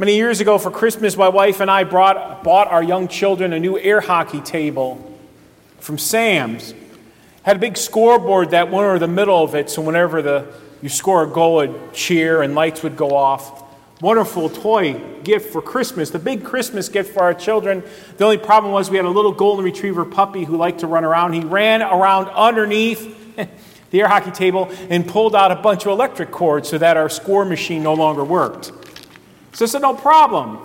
Many years ago for Christmas, my wife and I brought, bought our young children a new air hockey table from Sam's. Had a big scoreboard that went over the middle of it, so whenever the, you score a goal, it'd cheer and lights would go off. Wonderful toy gift for Christmas, the big Christmas gift for our children. The only problem was we had a little golden retriever puppy who liked to run around. He ran around underneath the air hockey table and pulled out a bunch of electric cords so that our score machine no longer worked. So I said, no problem.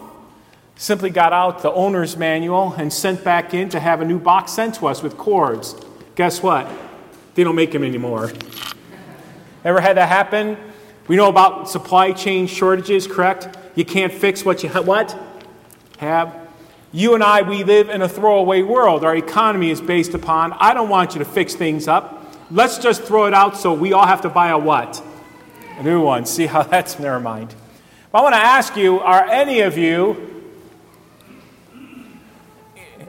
Simply got out the owner's manual and sent back in to have a new box sent to us with cords. Guess what? They don't make them anymore. Ever had that happen? We know about supply chain shortages, correct? You can't fix what you ha- what have. You and I, we live in a throwaway world. Our economy is based upon I don't want you to fix things up. Let's just throw it out so we all have to buy a what? A new one. See how that's never mind. I want to ask you are any of you,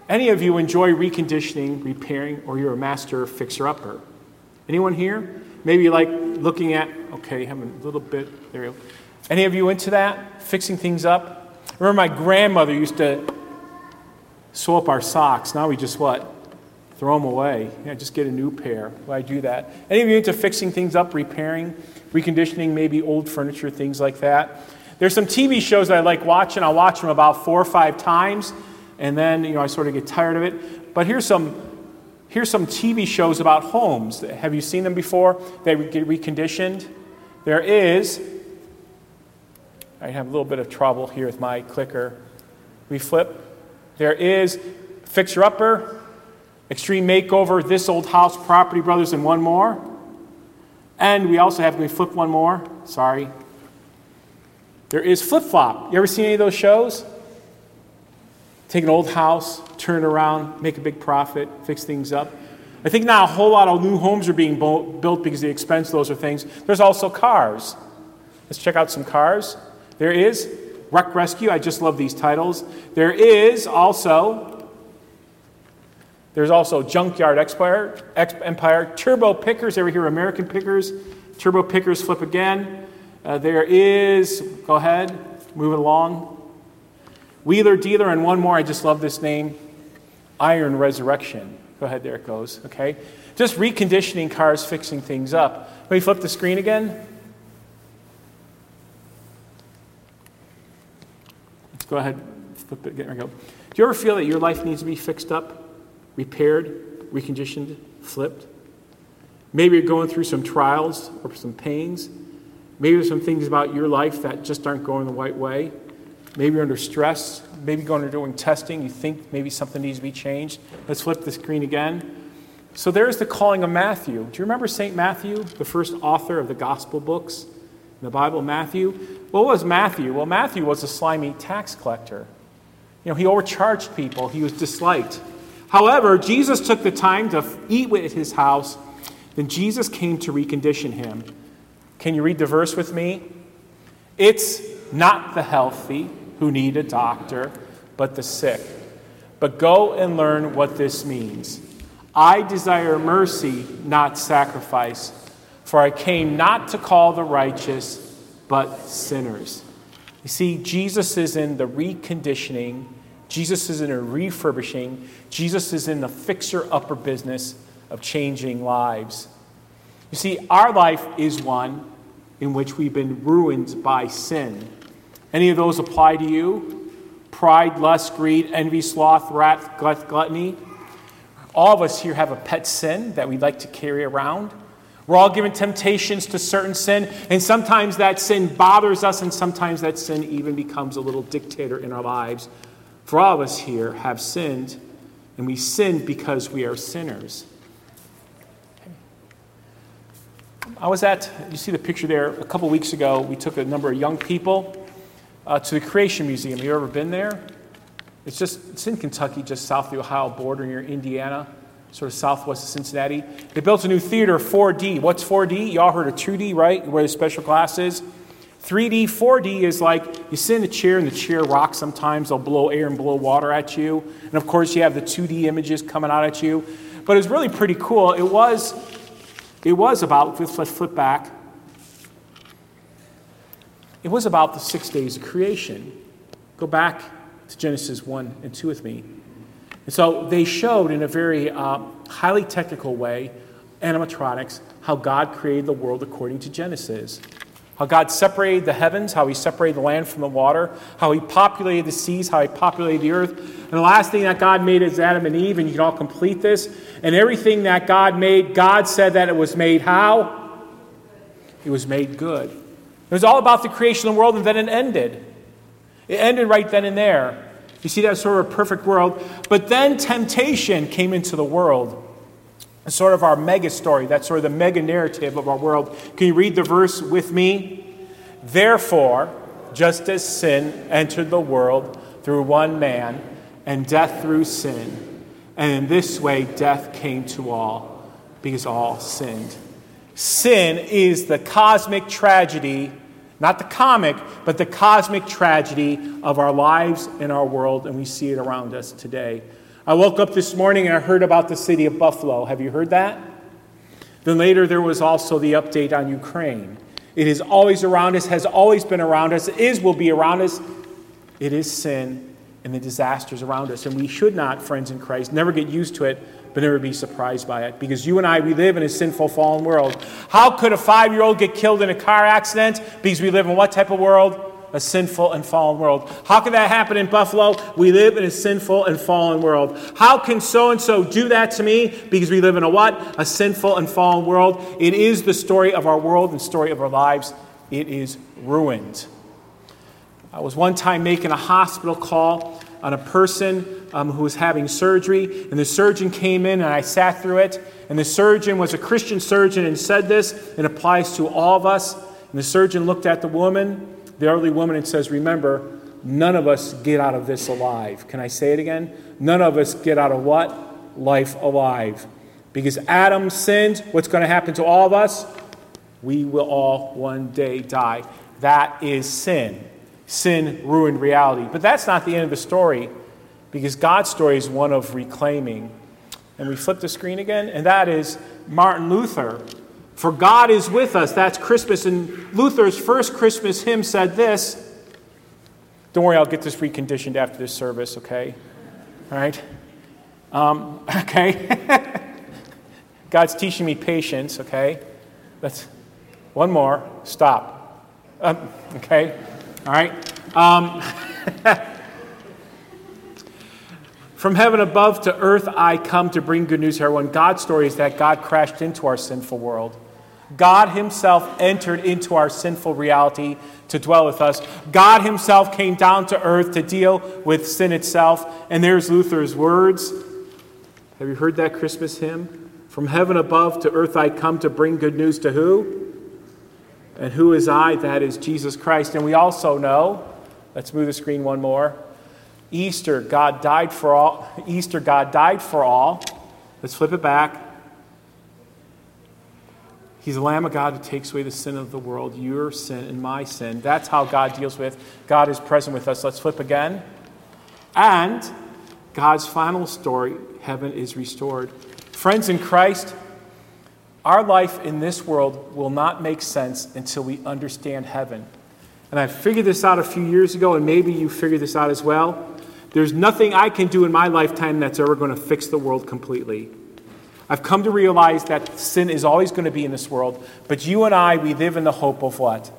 any of you enjoy reconditioning, repairing, or you're a master fixer upper? Anyone here? Maybe like looking at, okay, having a little bit, there you go. Any of you into that? Fixing things up? I remember my grandmother used to sew up our socks. Now we just what? Throw them away. Yeah, just get a new pair. Why do that? Any of you into fixing things up, repairing, reconditioning, maybe old furniture, things like that? There's some TV shows that I like watching. I'll watch them about four or five times, and then you know I sort of get tired of it. But here's some here's some TV shows about homes. Have you seen them before? They get reconditioned. There is. I have a little bit of trouble here with my clicker. We flip. There is Fixer Upper, Extreme Makeover, This Old House, Property Brothers, and one more. And we also have, we flip one more? Sorry, there is Flip Flop. You ever seen any of those shows? Take an old house, turn it around, make a big profit, fix things up. I think now a whole lot of new homes are being built because the expense those are things. There's also cars. Let's check out some cars. There is Wreck Rescue. I just love these titles. There is also there's also Junkyard Empire, Empire Turbo Pickers. Ever hear American Pickers? Turbo Pickers flip again. Uh, there is, go ahead, move it along. Wheeler Dealer, and one more, I just love this name Iron Resurrection. Go ahead, there it goes, okay? Just reconditioning cars, fixing things up. Let me flip the screen again. Let's go ahead, flip it, we go. Do you ever feel that your life needs to be fixed up, repaired, reconditioned, flipped? Maybe you're going through some trials or some pains. Maybe there's some things about your life that just aren't going the right way. Maybe you're under stress. Maybe you're going to doing testing. You think maybe something needs to be changed. Let's flip the screen again. So there's the calling of Matthew. Do you remember St. Matthew, the first author of the gospel books in the Bible, Matthew? What was Matthew? Well, Matthew was a slimy tax collector. You know, he overcharged people, he was disliked. However, Jesus took the time to eat at his house. Then Jesus came to recondition him. Can you read the verse with me? It's not the healthy who need a doctor, but the sick. But go and learn what this means. I desire mercy, not sacrifice, for I came not to call the righteous, but sinners. You see, Jesus is in the reconditioning, Jesus is in a refurbishing, Jesus is in the fixer upper business of changing lives. You see, our life is one in which we've been ruined by sin. Any of those apply to you? Pride, lust, greed, envy, sloth, wrath, gluttony. All of us here have a pet sin that we like to carry around. We're all given temptations to certain sin, and sometimes that sin bothers us, and sometimes that sin even becomes a little dictator in our lives. For all of us here have sinned, and we sin because we are sinners. I was at, you see the picture there, a couple weeks ago, we took a number of young people uh, to the Creation Museum. Have you ever been there? It's just, it's in Kentucky, just south of the Ohio border near Indiana, sort of southwest of Cincinnati. They built a new theater, 4D. What's 4D? You all heard of 2D, right? Where the special glasses. 3D, 4D is like you sit in a chair and the chair rocks sometimes. They'll blow air and blow water at you. And of course, you have the 2D images coming out at you. But it's really pretty cool. It was it was about, let's flip back. It was about the six days of creation. Go back to Genesis 1 and 2 with me. And so they showed in a very uh, highly technical way, animatronics, how God created the world according to Genesis. How God separated the heavens, how He separated the land from the water, how He populated the seas, how He populated the earth. And the last thing that God made is Adam and Eve, and you can all complete this. And everything that God made, God said that it was made how? It was made good. It was all about the creation of the world, and then it ended. It ended right then and there. You see that sort of a perfect world. But then temptation came into the world. Sort of our mega story. That's sort of the mega narrative of our world. Can you read the verse with me? Therefore, just as sin entered the world through one man, and death through sin, and in this way death came to all, because all sinned. Sin is the cosmic tragedy, not the comic, but the cosmic tragedy of our lives and our world, and we see it around us today. I woke up this morning and I heard about the city of Buffalo. Have you heard that? Then later there was also the update on Ukraine. It is always around us, has always been around us, is, will be around us. It is sin and the disasters around us. And we should not, friends in Christ, never get used to it, but never be surprised by it. Because you and I, we live in a sinful, fallen world. How could a five year old get killed in a car accident? Because we live in what type of world? A sinful and fallen world. How can that happen in Buffalo? We live in a sinful and fallen world. How can so and so do that to me? Because we live in a what? A sinful and fallen world. It is the story of our world and story of our lives. It is ruined. I was one time making a hospital call on a person um, who was having surgery, and the surgeon came in, and I sat through it. And the surgeon was a Christian surgeon and said this, it applies to all of us. And the surgeon looked at the woman the elderly woman and says, Remember, none of us get out of this alive. Can I say it again? None of us get out of what? Life alive. Because Adam sinned, what's going to happen to all of us? We will all one day die. That is sin. Sin ruined reality. But that's not the end of the story, because God's story is one of reclaiming. And we flip the screen again, and that is Martin Luther for God is with us. That's Christmas. And Luther's first Christmas hymn said this. Don't worry, I'll get this reconditioned after this service, okay? All right? Um, okay? God's teaching me patience, okay? Let's, one more. Stop. Um, okay? All right? Um, From heaven above to earth, I come to bring good news to everyone. God's story is that God crashed into our sinful world. God Himself entered into our sinful reality to dwell with us. God Himself came down to earth to deal with sin itself. And there's Luther's words. Have you heard that Christmas hymn? From heaven above to earth I come to bring good news to who? And who is I? That is Jesus Christ. And we also know, let's move the screen one more. Easter, God died for all. Easter, God died for all. Let's flip it back. He's the Lamb of God who takes away the sin of the world, your sin and my sin. That's how God deals with. God is present with us. Let's flip again. And God's final story, heaven is restored. Friends in Christ, our life in this world will not make sense until we understand heaven. And I figured this out a few years ago, and maybe you figured this out as well. There's nothing I can do in my lifetime that's ever going to fix the world completely. I've come to realize that sin is always going to be in this world, but you and I, we live in the hope of what?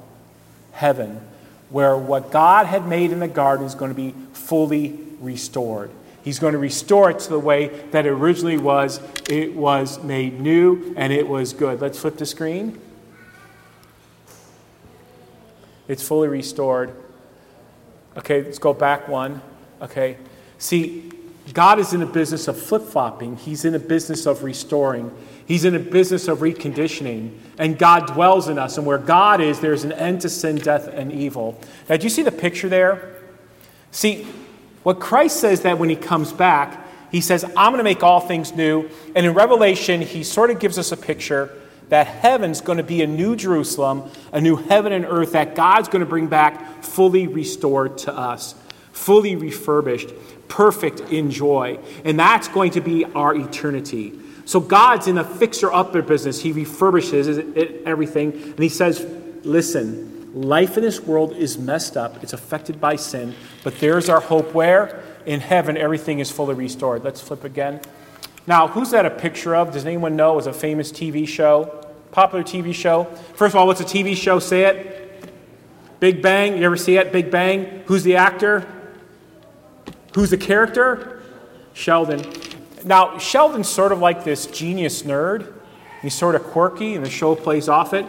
Heaven, where what God had made in the garden is going to be fully restored. He's going to restore it to the way that it originally was. It was made new and it was good. Let's flip the screen. It's fully restored. Okay, let's go back one. Okay. See, God is in a business of flip flopping, He's in a business of restoring, He's in a business of reconditioning. And God dwells in us. And where God is, there's an end to sin, death, and evil. Now, do you see the picture there? See, what Christ says that when He comes back, He says, I'm going to make all things new. And in Revelation, He sort of gives us a picture that heaven's going to be a new Jerusalem, a new heaven and earth that God's going to bring back fully restored to us, fully refurbished perfect in joy. And that's going to be our eternity. So God's in a fixer upper business. He refurbishes everything. And He says, listen, Life in this world is messed up, it's affected by sin, but there's our hope where? In heaven, everything is fully restored. Let's flip again. Now, who's that a picture of? Does anyone know? It was a famous TV show, popular TV show. First of all, what's a TV show? Say it. Big Bang. You ever see it? Big Bang. Who's the actor? Who's the character? Sheldon. Now, Sheldon's sort of like this genius nerd. He's sort of quirky, and the show plays off it.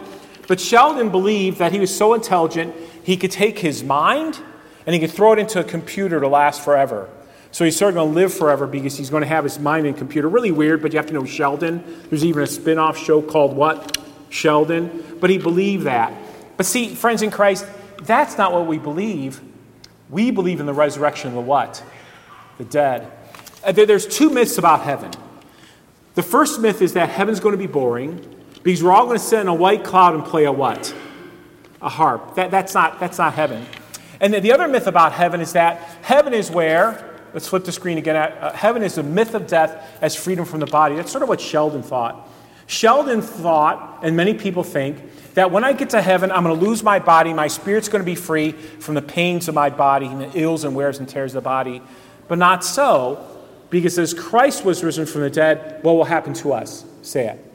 But Sheldon believed that he was so intelligent, he could take his mind and he could throw it into a computer to last forever. So he's sort of going to live forever because he's going to have his mind in a computer. Really weird, but you have to know Sheldon. There's even a spin off show called what? Sheldon. But he believed that. But see, friends in Christ, that's not what we believe. We believe in the resurrection of the what? The dead. Uh, there's two myths about heaven. The first myth is that heaven's going to be boring because we're all going to sit in a white cloud and play a what? A harp. That, that's, not, that's not heaven. And the other myth about heaven is that heaven is where Let's flip the screen again. Uh, heaven is the myth of death as freedom from the body. That's sort of what Sheldon thought. Sheldon thought, and many people think, that when I get to heaven, I'm going to lose my body. My spirit's going to be free from the pains of my body and the ills and wears and tears of the body. But not so, because as Christ was risen from the dead, what will happen to us? Say it.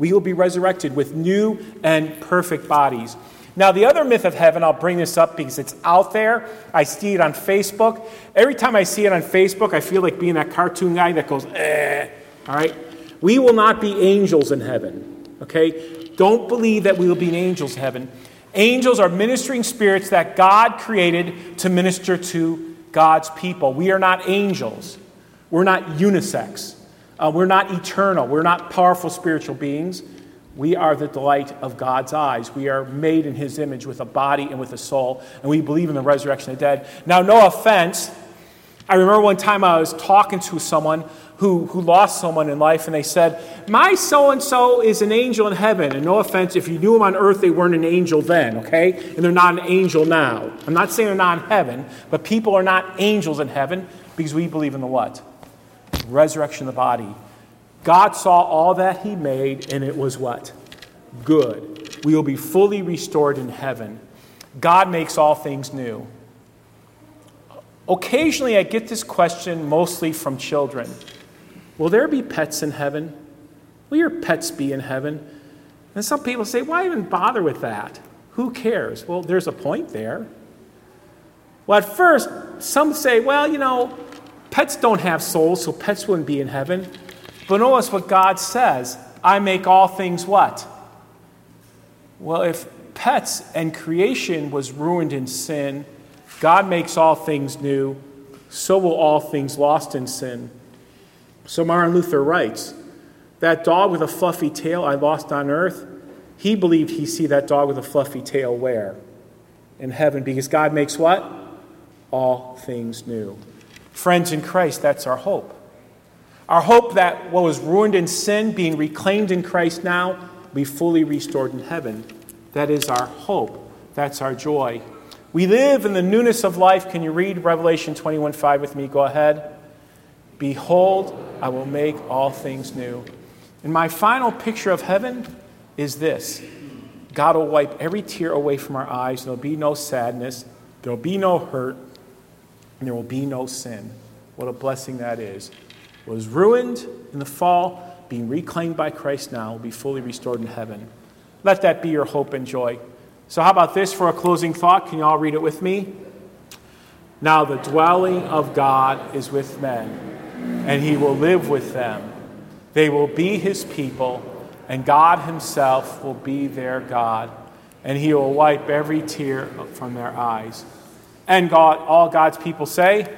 We will be resurrected with new and perfect bodies. Now, the other myth of heaven, I'll bring this up because it's out there. I see it on Facebook. Every time I see it on Facebook, I feel like being that cartoon guy that goes, eh. All right? We will not be angels in heaven. Okay? Don't believe that we will be angels in heaven. Angels are ministering spirits that God created to minister to God's people. We are not angels. We're not unisex. Uh, we're not eternal. We're not powerful spiritual beings. We are the delight of God's eyes. We are made in His image with a body and with a soul, and we believe in the resurrection of the dead. Now, no offense. I remember one time I was talking to someone who, who lost someone in life, and they said, My so and so is an angel in heaven. And no offense, if you knew them on earth, they weren't an angel then, okay? And they're not an angel now. I'm not saying they're not in heaven, but people are not angels in heaven because we believe in the what? Resurrection of the body God saw all that He made, and it was what? Good. We will be fully restored in heaven. God makes all things new. Occasionally, I get this question mostly from children Will there be pets in heaven? Will your pets be in heaven? And some people say, Why even bother with that? Who cares? Well, there's a point there. Well, at first, some say, Well, you know, pets don't have souls, so pets wouldn't be in heaven. But notice what God says I make all things what? Well, if pets and creation was ruined in sin, God makes all things new, so will all things lost in sin. So Martin Luther writes, That dog with a fluffy tail I lost on earth, he believed he see that dog with a fluffy tail where? In heaven, because God makes what? All things new. Friends in Christ, that's our hope. Our hope that what was ruined in sin, being reclaimed in Christ now, be fully restored in heaven. That is our hope. That's our joy. We live in the newness of life. Can you read Revelation 21 5 with me? Go ahead. Behold, I will make all things new. And my final picture of heaven is this God will wipe every tear away from our eyes. There'll be no sadness, there'll be no hurt, and there will be no sin. What a blessing that is was ruined in the fall, being reclaimed by Christ now, will be fully restored in heaven. Let that be your hope and joy. So, how about this for a closing thought? Can you all read it with me? Now, the dwelling of God is with men, and he will live with them. They will be his people, and God himself will be their God, and he will wipe every tear from their eyes. And God, all God's people say,